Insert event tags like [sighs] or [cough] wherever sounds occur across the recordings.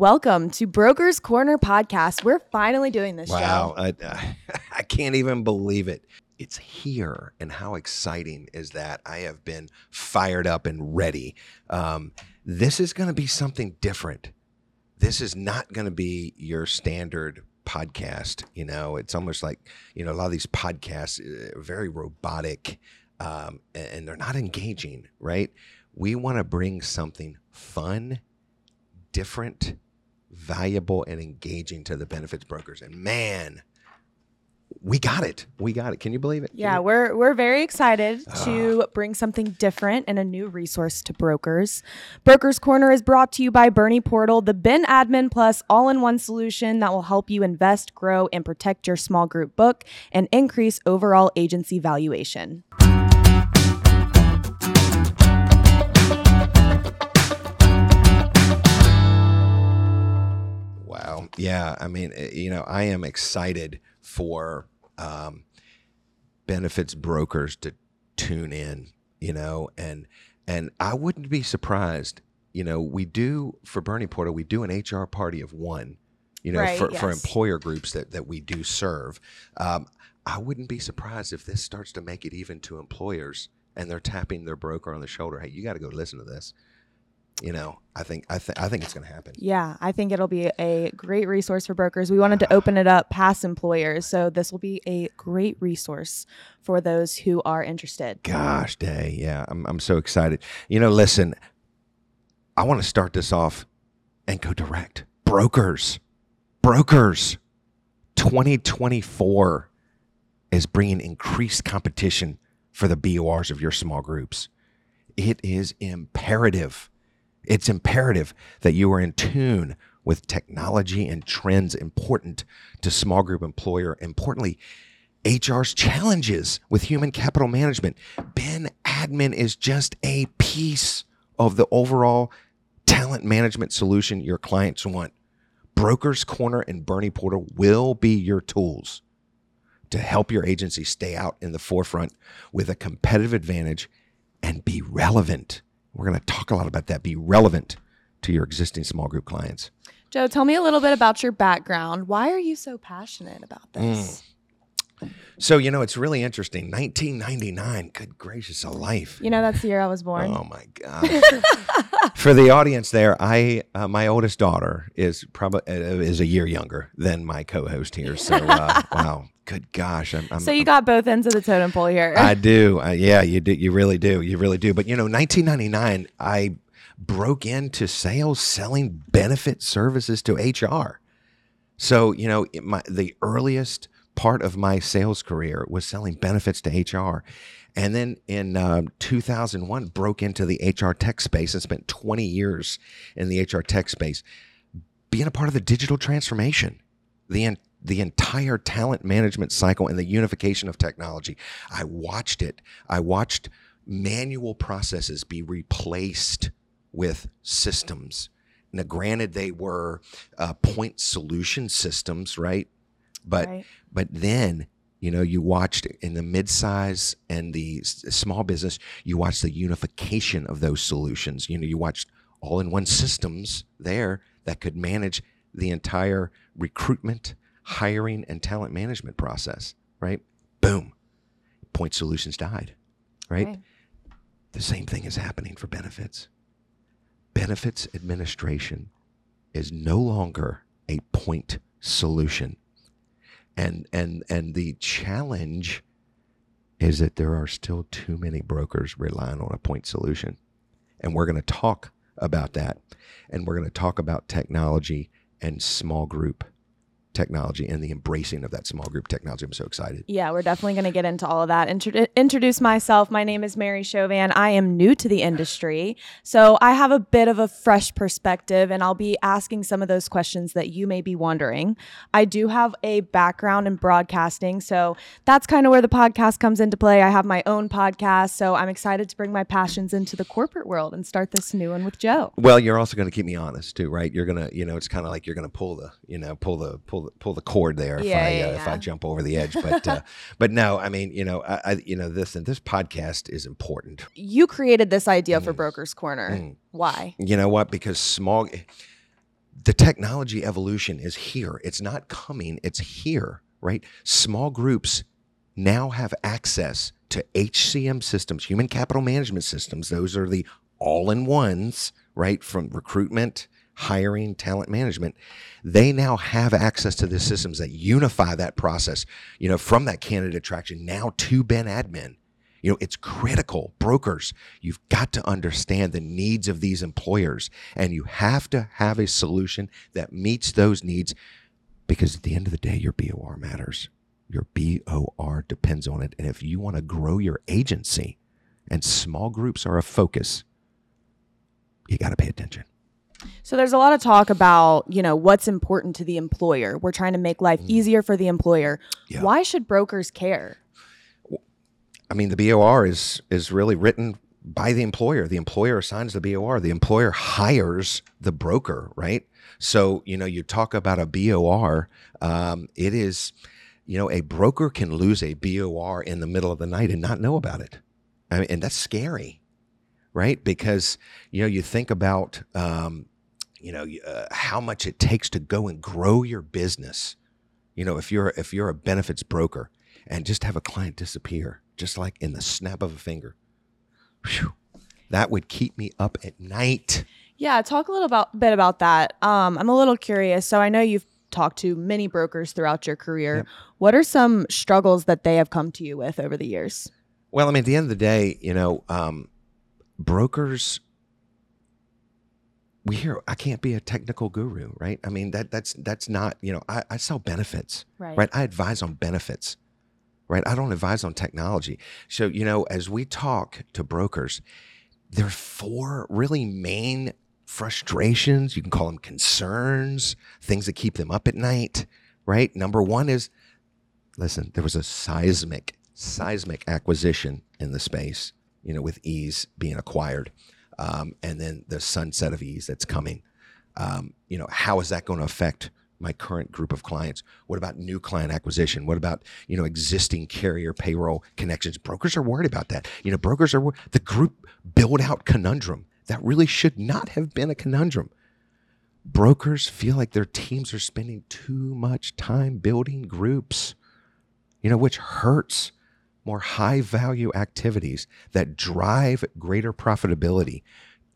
Welcome to Brokers Corner podcast. We're finally doing this Wow. I, [laughs] I can't even believe it. It's here, and how exciting is that? I have been fired up and ready. Um, this is going to be something different. This is not going to be your standard podcast. You know, it's almost like you know a lot of these podcasts uh, are very robotic, um, and they're not engaging. Right? We want to bring something fun, different, valuable, and engaging to the benefits brokers. And man, we got it. We got it. Can you believe it? Yeah, we're we're very excited Ah. to bring something different and a new resource to brokers. Brokers Corner is brought to you by Bernie Portal, the Ben Admin Plus all-in-one solution that will help you invest, grow, and protect your small group book and increase overall agency valuation. Yeah. I mean, eh, you know, I am excited for um, benefits brokers to tune in, you know, and and I wouldn't be surprised. You know, we do for Bernie Portal, we do an HR party of one. You know, Right, for, for employer groups that that we do serve. Um, I wouldn't be surprised if this starts to make it even to employers, and they're tapping their broker on the shoulder. Hey, you got to go listen to this. You know, I think I think I think it's going to happen. Yeah, I think it'll be a great resource for brokers. We wanted to open it up past employers, so this will be a great resource for those who are interested. Gosh, day, yeah, I'm I'm so excited. You know, listen, I want to start this off and go direct. Brokers, brokers, 2024 is bringing increased competition for the BORs of your small groups. It is imperative. It's imperative that you are in tune with technology and trends important to small group employer. Importantly, HR's challenges with human capital management. Ben Admin is just a piece of the overall talent management solution your clients want. Brokers Corner and Bernie Portal will be your tools to help your agency stay out in the forefront with a competitive advantage and be relevant. We're going to talk a lot about that. Be relevant to your existing small group clients. Joe, tell me a little bit about your background. Why are you so passionate about this? So, you know, it's really interesting. 1999, good gracious a life. You know, that's the year I was born. Oh my god! [laughs] For the audience there, I uh, my oldest daughter is probably uh, is a year younger than my co-host here. So uh, [laughs] wow, good gosh, I'm, I'm, so you got both ends of the totem pole here. I do. Uh, yeah, you do. You really do. You really do. But you know, 1999, I broke into sales selling benefit services to HR. So you know, my the earliest part of my sales career was selling benefits to HR, and then in um, 2001 broke into the HR tech space and spent 20 years in the HR tech space, being a part of the digital transformation, the the entire talent management cycle and the unification of technology. I watched it. I watched manual processes be replaced with systems. Now, granted, they were uh, point solution systems, right? But Right. but then you know you watched in the midsize and the s- small business, you watched the unification of those solutions. You know, you watched all-in-one systems there that could manage the entire recruitment, hiring, and talent management process. Right? Boom. Point solutions died. Right? Right. The same thing is happening for benefits. Benefits administration is no longer a point solution. And and and the challenge is that there are still too many brokers relying on a point solution. And we're going to talk about that. And we're going to talk about technology and small group technology and the embracing of that small group technology. I'm so excited. Yeah, we're definitely going to get into all of that. Intro- introduce myself. My name is Mary Chauvin. I am new to the industry, so I have a bit of a fresh perspective, and I'll be asking some of those questions that you may be wondering. I do have a background in broadcasting, so that's kind of where the podcast comes into play. I have my own podcast, so I'm excited to bring my passions into the corporate world and start this new one with Joe. Well, you're also going to keep me honest too, right? You're gonna, you know, it's kind of like you're gonna pull the, you know, pull the pull pull the cord there if Yeah, I yeah, uh, if I jump over the edge. [laughs] But uh, but no, I mean, you know, I, I you know this and this podcast is important. You created this idea for Mm. Brokers Corner. Mm. Why? You know what? Because small, the technology evolution is here. It's not coming, it's here, right? Small groups now have access to HCM systems, human capital management systems. Those are the all in ones, right? From recruitment, hiring, talent management. They now have access to the systems that unify that process, you know, from that candidate attraction now to Ben Admin. You know, it's critical. Brokers, you've got to understand the needs of these employers and you have to have a solution that meets those needs because at the end of the day, your BOR matters. Your BOR depends on it. And if you want to grow your agency and small groups are a focus, you got to pay attention. So there's a lot of talk about, you know, what's important to the employer. We're trying to make life easier for the employer. Yeah. Why should brokers care? I mean, the BOR is is really written by the employer. The employer assigns the BOR. The employer hires the broker, right? So you know, you talk about a BOR. Um, it is, you know, a broker can lose a BOR in the middle of the night and not know about it. I mean, and that's scary, right? Because you know, you think about, um, you know, uh, how much it takes to go and grow your business. You know, if you're if you're a benefits broker and just have a client disappear, just like in the snap of a finger, whew, that would keep me up at night. Yeah, talk a little about, bit about that. Um, I'm a little curious. So I know you've talked to many brokers throughout your career. Yep. What are some struggles that they have come to you with over the years? Well, I mean, at the end of the day, you know, um, brokers. We hear I can't be a technical guru, right? I mean that that's that's not you know I, I sell benefits, Right. right? I advise on benefits, right? I don't advise on technology. So you know, as we talk to brokers, there are four really main frustrations. You can call them concerns, things that keep them up at night, right? Number one is listen, there was a seismic, seismic acquisition in the space, you know, with Ease being acquired. Um, and then the sunset of Ease that's coming. Um, you know, how is that going to affect my current group of clients? What about new client acquisition? What about, you know, existing carrier payroll connections? Brokers are worried about that. You know, brokers are wor- the group build out conundrum. That really should not have been a conundrum brokers feel like their teams are spending too much time building groups, you know, which hurts more high value activities that drive greater profitability,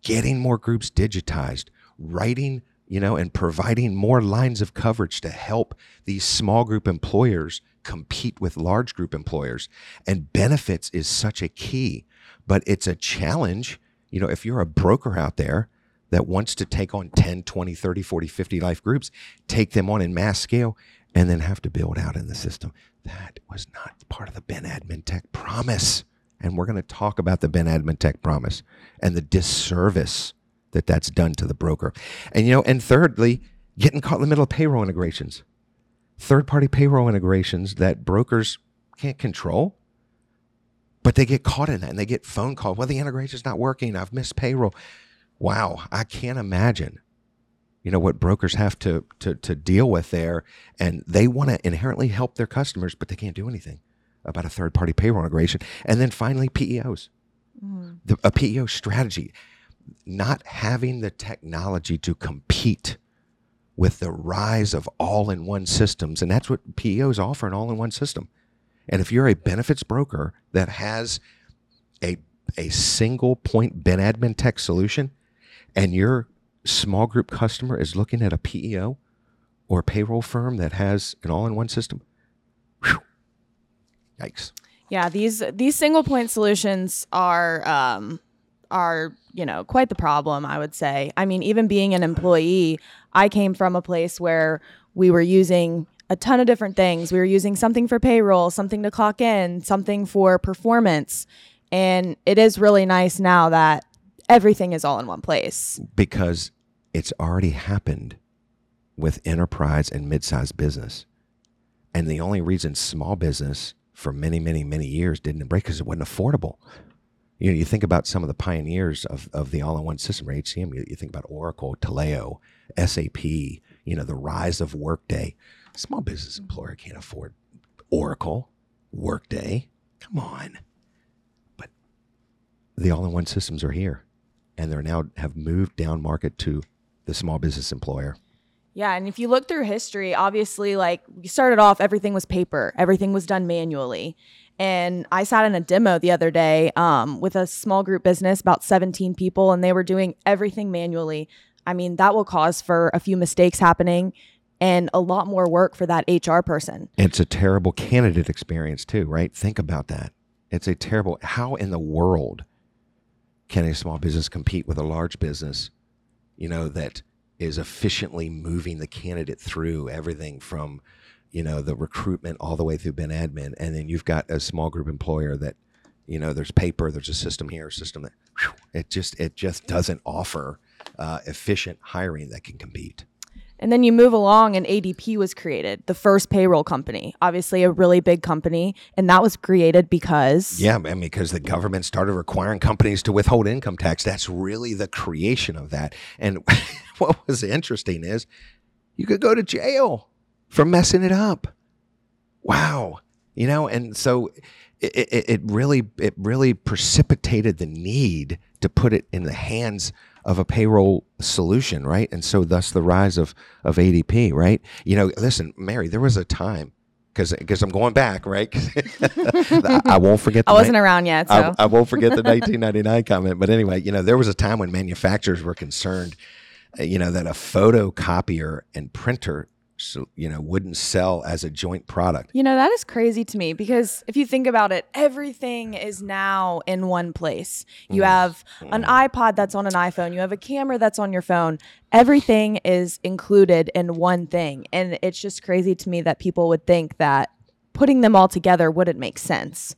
getting more groups digitized, writing, you know, and providing more lines of coverage to help these small group employers compete with large group employers. And benefits is such a key, but it's a challenge. You know, if you're a broker out there that wants to take on 10, 20, 30, 40, 50 life groups, take them on in mass scale, and then have to build out in the system. That was not part of the Ben Admin Tech promise. And we're going to talk about the Ben Admin Tech promise and the disservice that that's done to the broker. And, you know, and thirdly, getting caught in the middle of payroll integrations, third party payroll integrations that brokers can't control. But they get caught in that and they get phone calls. Well, the integration's not working. I've missed payroll wow, I can't imagine, you know, what brokers have to to to deal with there, and they want to inherently help their customers, but they can't do anything about a third party payroll integration. And then finally, PEOs, mm-hmm. the, a PEO strategy, not having the technology to compete with the rise of all in one systems, and that's what PEOs offer an all in one system. And if you're a benefits broker that has a a single point Ben Admin Tech solution, and your small group customer is looking at a PEO or a payroll firm that has an all-in-one system, whew, yikes! Yeah, these these single point solutions are um, are you know quite the problem. I would say. I mean, even being an employee, I came from a place where we were using a ton of different things. We were using something for payroll, something to clock in, something for performance, and it is really nice now that everything is all in one place. because it's already happened with enterprise and mid-sized business. And the only reason small business for many, many, many years didn't embrace because it wasn't affordable. You know, you think about some of the pioneers of, of the all-in-one system or HCM. You, you think about Oracle, Taleo, SAP. You know, the rise of Workday. Small business employer can't afford Oracle, Workday. Come on. But the all-in-one systems are here, and they're now have moved down market to the small business employer. Yeah, and if you look through history, obviously, like we started off, everything was paper, everything was done manually. And I sat in a demo the other day um, with a small group business, about 17 people, and they were doing everything manually. I mean, that will cause for a few mistakes happening and a lot more work for that HR person. It's a terrible candidate experience, too, right? Think about that. It's a terrible, how in the world can a small business compete with a large business, you know, that is efficiently moving the candidate through everything from, you know, the recruitment all the way through Ben admin. And then you've got a small group employer that, you know, there's paper, there's a system here, a system that, whew, it just, it just doesn't offer uh, efficient hiring that can compete. And then you move along, and ADP was created, the first payroll company, obviously a really big company. And that was created because. Yeah, mean, because the government started requiring companies to withhold income tax. That's really the creation of that. And [laughs] what was interesting is you could go to jail for messing it up. Wow. You know, and so it, it, it really it really precipitated the need to put it in the hands of a payroll solution, right? And so thus the rise of of ADP, right? You know, listen, Mary, there was a time because I'm going back, right? [laughs] I, I, won't forget. The [laughs] I wasn't around yet, so I, I won't forget the 1999 comment. But anyway, you know, there was a time when manufacturers were concerned, uh, you know, that a photocopier and printer so, you know wouldn't sell as a joint product you know that is crazy to me because if you think about it everything is now in one place you mm. have an mm. ipod that's on an iphone you have a camera that's on your phone everything is included in one thing and it's just crazy to me that people would think that putting them all together wouldn't make sense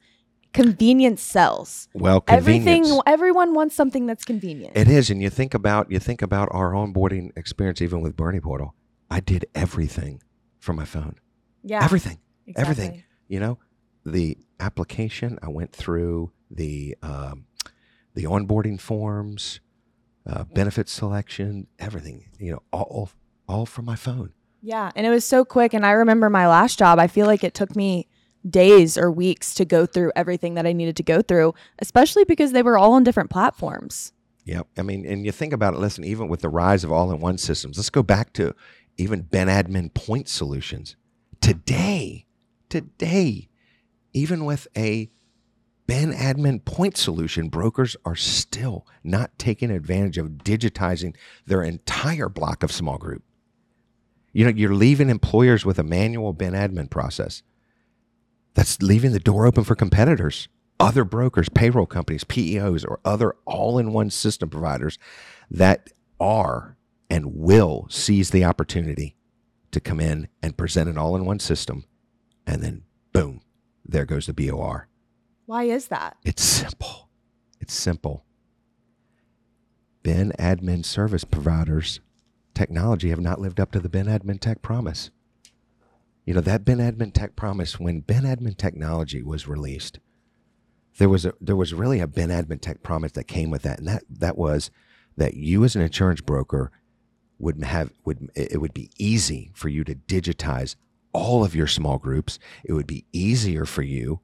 convenience sells. Well, convenience. everything everyone wants something that's convenient. It is, and you think about you think about our onboarding experience even with Bernie Portal. I did everything from my phone. Yeah. Everything. Exactly. Everything. You know, the application, I went through the um, the onboarding forms, uh, benefit selection, everything, you know, all all from my phone. Yeah, and it was so quick and I remember my last job, I feel like it took me days or weeks to go through everything that I needed to go through, especially because they were all on different platforms. Yep. I mean, and you think about it, listen, even with the rise of all in one systems, let's go back to even Ben Admin point solutions. Today, today, even with a Ben Admin point solution, brokers are still not taking advantage of digitizing their entire block of small group. You know, you're leaving employers with a manual Ben Admin process. That's leaving the door open for competitors, other brokers, payroll companies, PEOs, or other all in one system providers that are and will seize the opportunity to come in and present an all in one system. And then, boom, there goes the BOR. Why is that? It's simple. It's simple. Ben admin service providers technology have not lived up to the Ben admin tech promise. You know, that Ben admin tech promise, when Ben admin technology was released, there was a there was really a Ben admin tech promise that came with that. And that that was that you as an insurance broker would have would it would be easy for you to digitize all of your small groups. It would be easier for you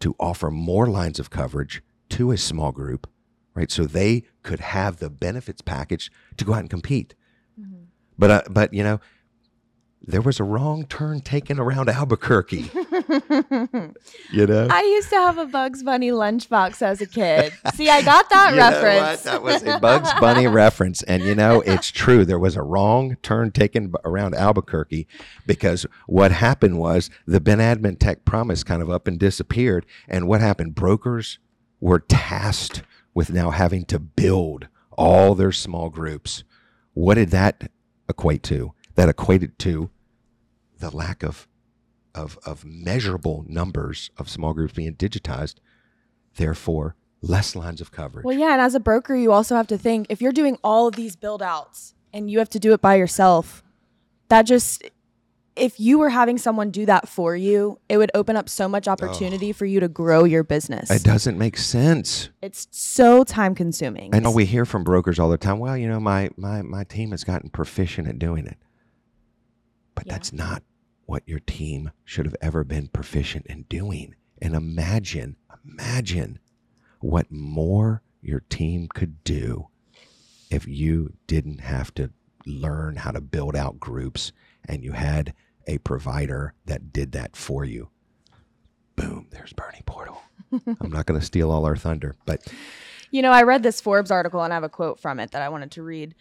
to offer more lines of coverage to a small group, right? So they could have the benefits package to go out and compete. Mm-hmm. But uh, but you know, there was a wrong turn taken around Albuquerque. [laughs] you know, I used to have a Bugs Bunny lunchbox as a kid. See, I got that [laughs] reference. That was a Bugs Bunny [laughs] reference, and you know, it's true. There was a wrong turn taken around Albuquerque because what happened was the Ben Admin Tech Promise kind of up and disappeared, and what happened? Brokers were tasked with now having to build all their small groups. What did that equate to? That equated to the lack of of of measurable numbers of small groups being digitized, therefore less lines of coverage. Well, yeah, and as a broker, you also have to think if you're doing all of these build outs and you have to do it by yourself, that just if you were having someone do that for you, it would open up so much opportunity oh. for you to grow your business. It doesn't make sense. It's so time consuming. I know we hear from brokers all the time, well, you know, my my my team has gotten proficient at doing it. But yeah. that's not what your team should have ever been proficient in doing. And imagine, imagine what more your team could do if you didn't have to learn how to build out groups and you had a provider that did that for you. Boom, there's Bernie Portal. [laughs] I'm not going to steal all our thunder, but You know, I read this Forbes article and I have a quote from it that I wanted to read.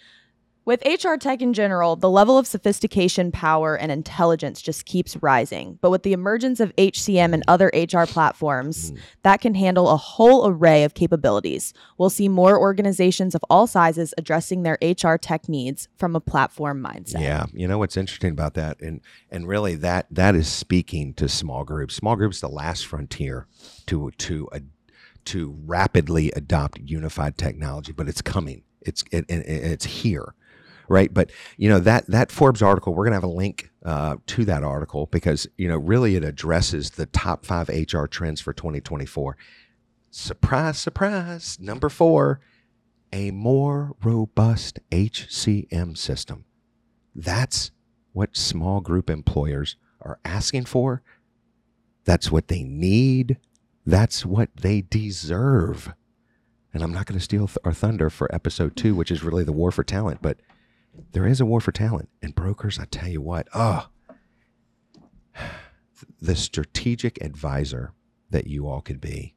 With HR tech in general, the level of sophistication, power, and intelligence just keeps rising. But with the emergence of HCM and other HR platforms that can handle a whole array of capabilities, we'll see more organizations of all sizes addressing their HR tech needs from a platform mindset. Yeah, you know what's interesting about that, and and really that that is speaking to small groups. Small groups, the last frontier to to uh, to rapidly adopt unified technology, but it's coming. It's it, it, it's here, right? But you know that that Forbes article, we're gonna have a link uh, to that article because you know really it addresses the top five HR trends for 2024. Surprise, surprise! Number four, a more robust HCM system. That's what small group employers are asking for. That's what they need. That's what they deserve. And I'm not going to steal th- our thunder for episode two, which is really the war for talent, but there is a war for talent. And brokers, I tell you what, oh, [sighs] the strategic advisor that you all could be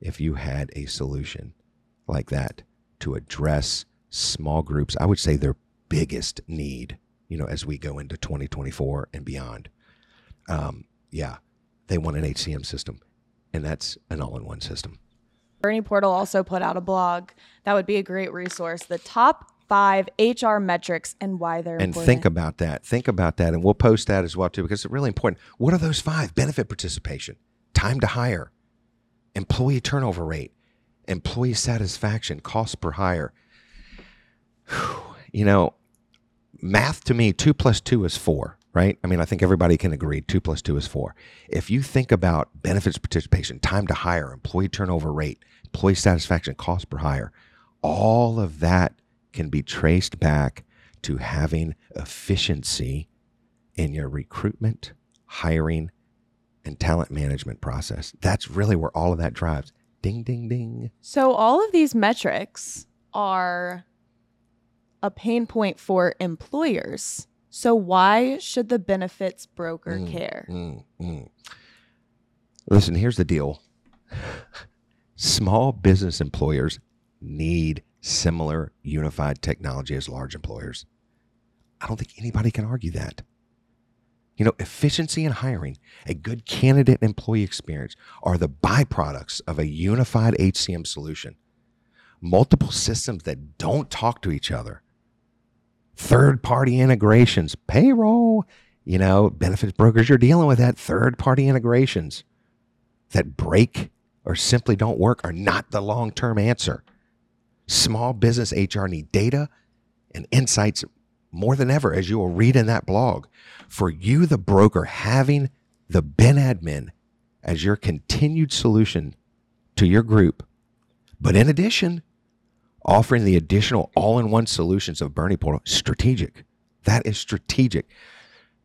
if you had a solution like that to address small groups, I would say their biggest need, you know, as we go into 2024 and beyond. Um, yeah, they want an HCM system, and that's an all in one system. Bernie Portal also put out a blog that would be a great resource. The top five HR metrics and why they're And important. think about that. Think about that. And we'll post that as well, too, because it's really important. What are those five? Benefit participation, time to hire, employee turnover rate, employee satisfaction, cost per hire. Whew. You know, math to me, two plus two is four, right? I mean, I think everybody can agree two plus two is four. If you think about benefits participation, time to hire, employee turnover rate, employee satisfaction, cost per hire, all of that can be traced back to having efficiency in your recruitment, hiring, and talent management process. That's really where all of that drives. Ding, ding, ding. So all of these metrics are a pain point for employers. So why should the benefits broker Mm, care? Mm, mm. Listen, here's the deal [laughs] small business employers need similar unified technology as large employers. I don't think anybody can argue that. You know, efficiency in hiring, a good candidate and employee experience are the byproducts of a unified HCM solution. Multiple systems that don't talk to each other, third party integrations, payroll, you know, benefits brokers, you're dealing with that third party integrations that break or simply don't work are not the long term answer. Small business HR need data and insights more than ever, as you will read in that blog. For you, the broker, having the Ben admin as your continued solution to your group, but in addition, offering the additional all in one solutions of Bernie Portal, strategic. That is strategic.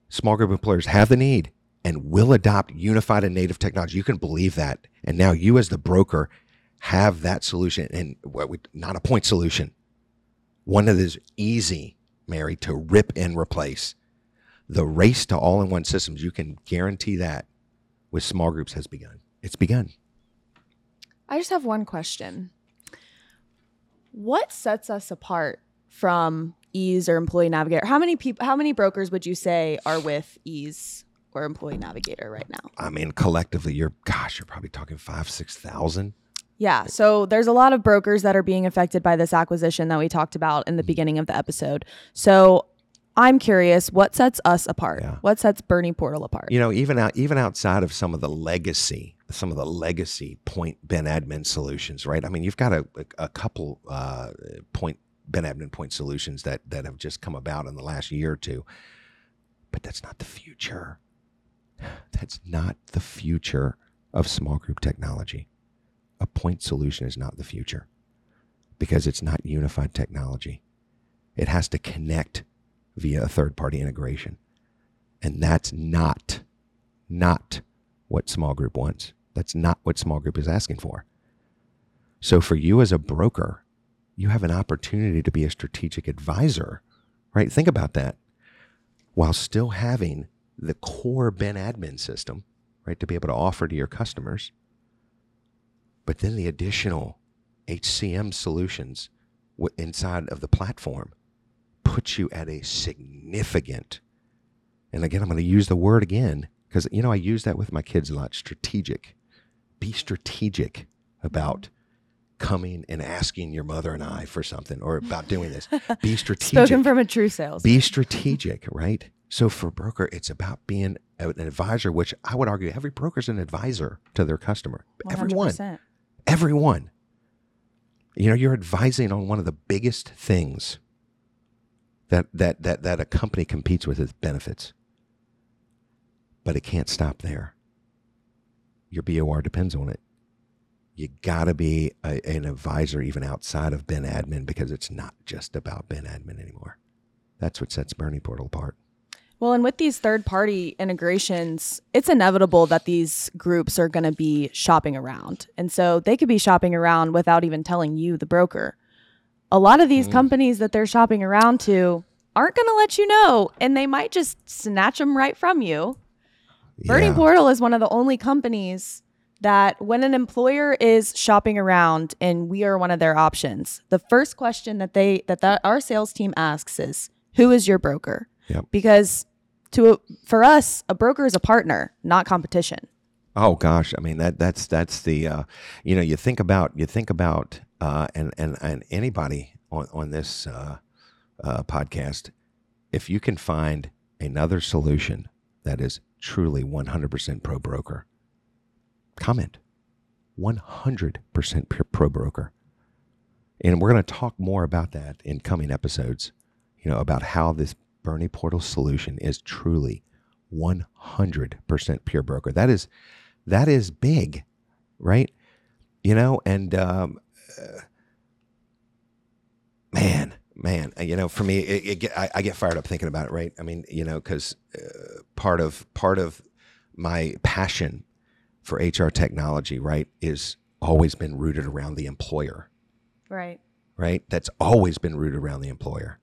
Small group employers have the need and will adopt unified and native technology. You can believe that. And now you, as the broker, have that solution and what we, not a point solution, one that is easy, Mary, to rip and replace. The race to all in one systems, you can guarantee that with small groups has begun. It's begun. I just have one question. What sets us apart from Ease or Employee Navigator? How many people how many brokers would you say are with Ease or Employee Navigator right now? I mean, collectively, you're, gosh, you're probably talking five, 6,000. Yeah, so there's a lot of brokers that are being affected by this acquisition that we talked about in the beginning of the episode. So I'm curious, what sets us apart? Yeah. What sets Bernie Portal apart? you know even out even outside of some of the legacy some of the legacy point ben admin solutions right i mean you've got a, a, a couple uh, point ben admin point solutions that that have just come about in the last year or two but that's not the future [sighs] that's not the future of small group technology a point solution is not the future because it's not unified technology it has to connect via a third party integration and that's not, not what small group wants. That's not what small group is asking for. So for you as a broker, you have an opportunity to be a strategic advisor, right? Think about that. While still having the core Ben admin system, right, to be able to offer to your customers, but then the additional HCM solutions w- inside of the platform puts you at a significant, and again, I'm going to use the word again because, you know, I use that with my kids a lot strategic. Be strategic about coming and asking your mother and I for something or about doing this. [laughs] Be strategic. Spoken from a true sales. Be strategic, right? So for broker, it's about being an advisor, which I would argue every broker's an advisor to their customer. Everyone. 100%. Everyone. You know, you're advising on one of the biggest things that that that that a company competes with is benefits. But it can't stop there. Your BOR depends on it. You got to be a, an advisor even outside of Ben Admin because it's not just about Ben Admin anymore. That's what sets Bernie Portal apart. Well, and with these third party integrations, it's inevitable that these groups are going to be shopping around. And so they could be shopping around without even telling you, the broker. A lot of these mm. companies that they're shopping around to aren't going to let you know, and they might just snatch them right from you. Bernie Yeah. Portal is one of the only companies that when an employer is shopping around and we are one of their options, the first question that they that, that our sales team asks is, "Who is your broker?" Yep. Because to for us, a broker is a partner, not competition. Oh gosh, I mean that that's that's the uh, you know you think about you think about uh, and and and anybody on on this uh, uh, podcast, if you can find another solution that is truly 100% pro broker, comment 100% pro broker, and we're going to talk more about that in coming episodes. You know about how this Bernie Portal solution is truly 100% pure broker. That is that is big, right? You know, and um, uh, man, man, uh, you know, for me, it, it get, I, I get fired up thinking about it, right? I mean, you know, because uh, part of part of my passion for HR technology, right, is always been rooted around the employer Right. right? That's always been rooted around the employer.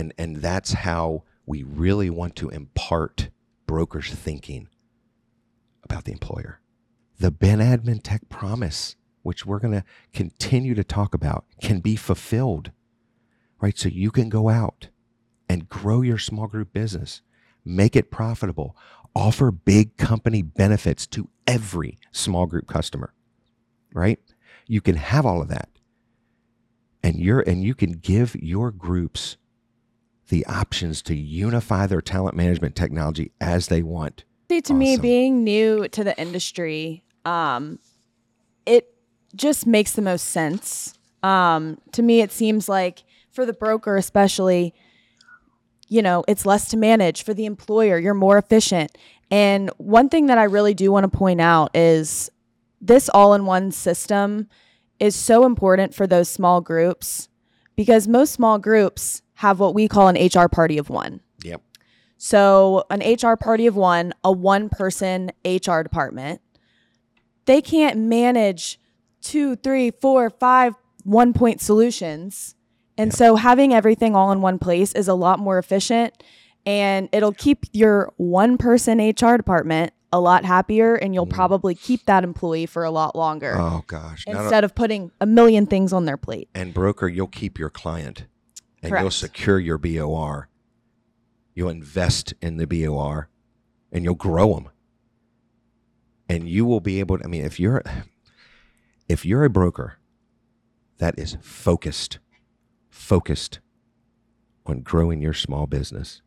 And and that's how we really want to impart brokers thinking about the employer. The Ben Admin Tech promise, which we're going to continue to talk about, can be fulfilled. Right? So you can go out and grow your small group business, make it profitable, offer big company benefits to every small group customer. Right? You can have all of that and you're and you can give your groups the options to unify their talent management technology as they want. See, to me, being new to the industry, um, it just makes the most sense. Um, to me, it seems like for the broker, especially, you know, it's less to manage. For the employer, you're more efficient. And one thing that I really do want to point out is this all in one system is so important for those small groups because most small groups have what we call an HR party of one. Yep. So, an HR party of one, a one person HR department, they can't manage two, three, four, five one point solutions. And so, having everything all in one place is a lot more efficient and it'll keep your one person HR department a lot happier and you'll mm. probably keep that employee for a lot longer Oh gosh. Not a- instead of putting a million things on their plate. and broker, you'll keep your client and you'll secure your BOR. You'll invest in the BOR and you'll grow them. And you will be able to, I mean, if you're if you're a broker that is focused, focused on growing your small business,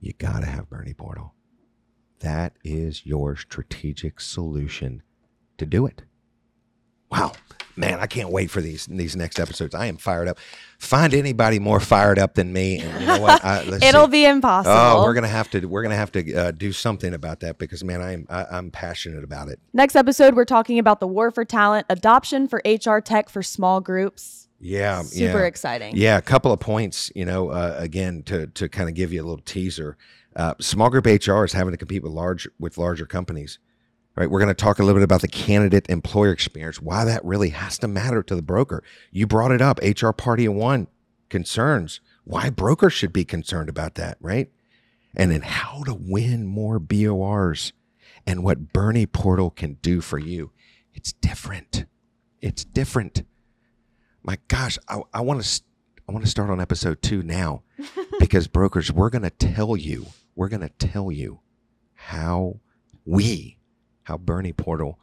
you got to have Bernie Portal. That is your strategic solution to do it. Wow, man, I can't wait for these these next episodes. I am fired up. Find anybody more fired up than me, and you know what? I, [laughs] It'll see. be impossible. Oh, we're gonna have to we're gonna have to uh, do something about that because man, I am I, I'm passionate about it. Next episode, we're talking about the war for talent, adoption for HR tech for small groups. Yeah, Super yeah. exciting. Yeah, a couple of points. You know, uh, again to to kind of give you a little teaser. Uh, small group HR is having to compete with large with larger companies. Right, we're going to talk a little bit about the candidate employer experience, why that really has to matter to the broker. You brought it up, HR party of one. concerns, why brokers should be concerned about that, right? And then how to win more BORs and what Bernie Portal can do for you. It's different. It's different. My gosh, I, I want to I want to start on episode two now [laughs] because brokers, we're going to tell you, we're going to tell you how we, how Bernie Portal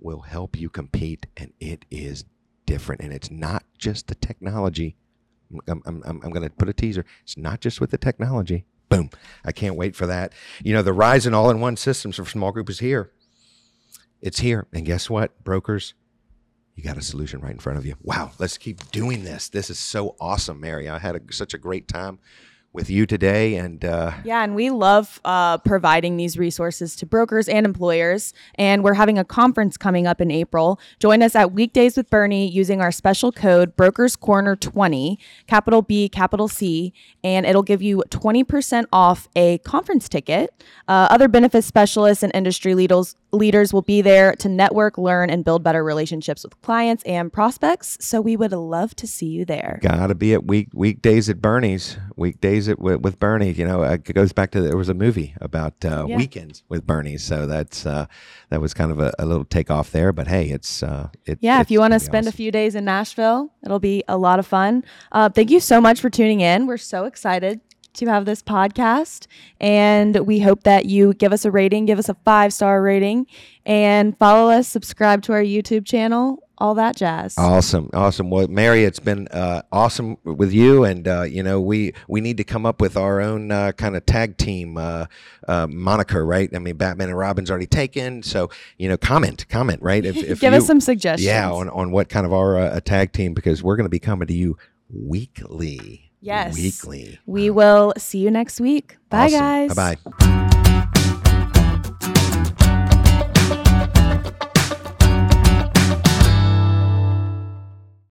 will help you compete, and it is different, and it's not just the technology. I'm, I'm, I'm, I'm going to put a teaser. It's not just with the technology. Boom. I can't wait for that. You know, the rise in all in one systems for small group is here. It's here. And guess what, brokers? You got a solution right in front of you. Wow. Let's keep doing this. This is so awesome, Mary. I had a, such a great time with you today and uh, yeah and we love uh, providing these resources to brokers and employers. And we're having a conference coming up in april. Join us at weekdays with bernie using our special code brokers corner 20 capital b capital c and it'll give you 20% off a conference ticket. Uh, other benefits specialists and industry leaders leaders will be there to network learn and build better relationships with clients and prospects. So we would love to see you there. Gotta be at week weekdays at bernie's. Weekdays at with, with bernie you know it goes back to there was a movie about uh, yeah. weekends with bernie so that's uh, that was kind of a, a, little takeoff there but hey it's uh, it, yeah it's if you want to spend awesome. a few days in nashville it'll be a lot of fun uh, thank you so much for tuning in we're so excited to have this podcast. And we hope that you give us a rating, give us a five star rating, and follow us, subscribe to our YouTube channel, all that jazz. Awesome, awesome. Well, Mary, it's been uh, awesome with you, and uh, you know we we need to come up with our own uh, kind of tag team uh, uh, moniker, right? I mean, Batman and Robin's already taken, so you know, comment, comment, right? If, if [laughs] give you, us some suggestions, yeah, on on what kind of our uh, tag team because we're going to be coming to you weekly. Yes. Weekly. We will see you next week. Bye, awesome. guys. Bye bye.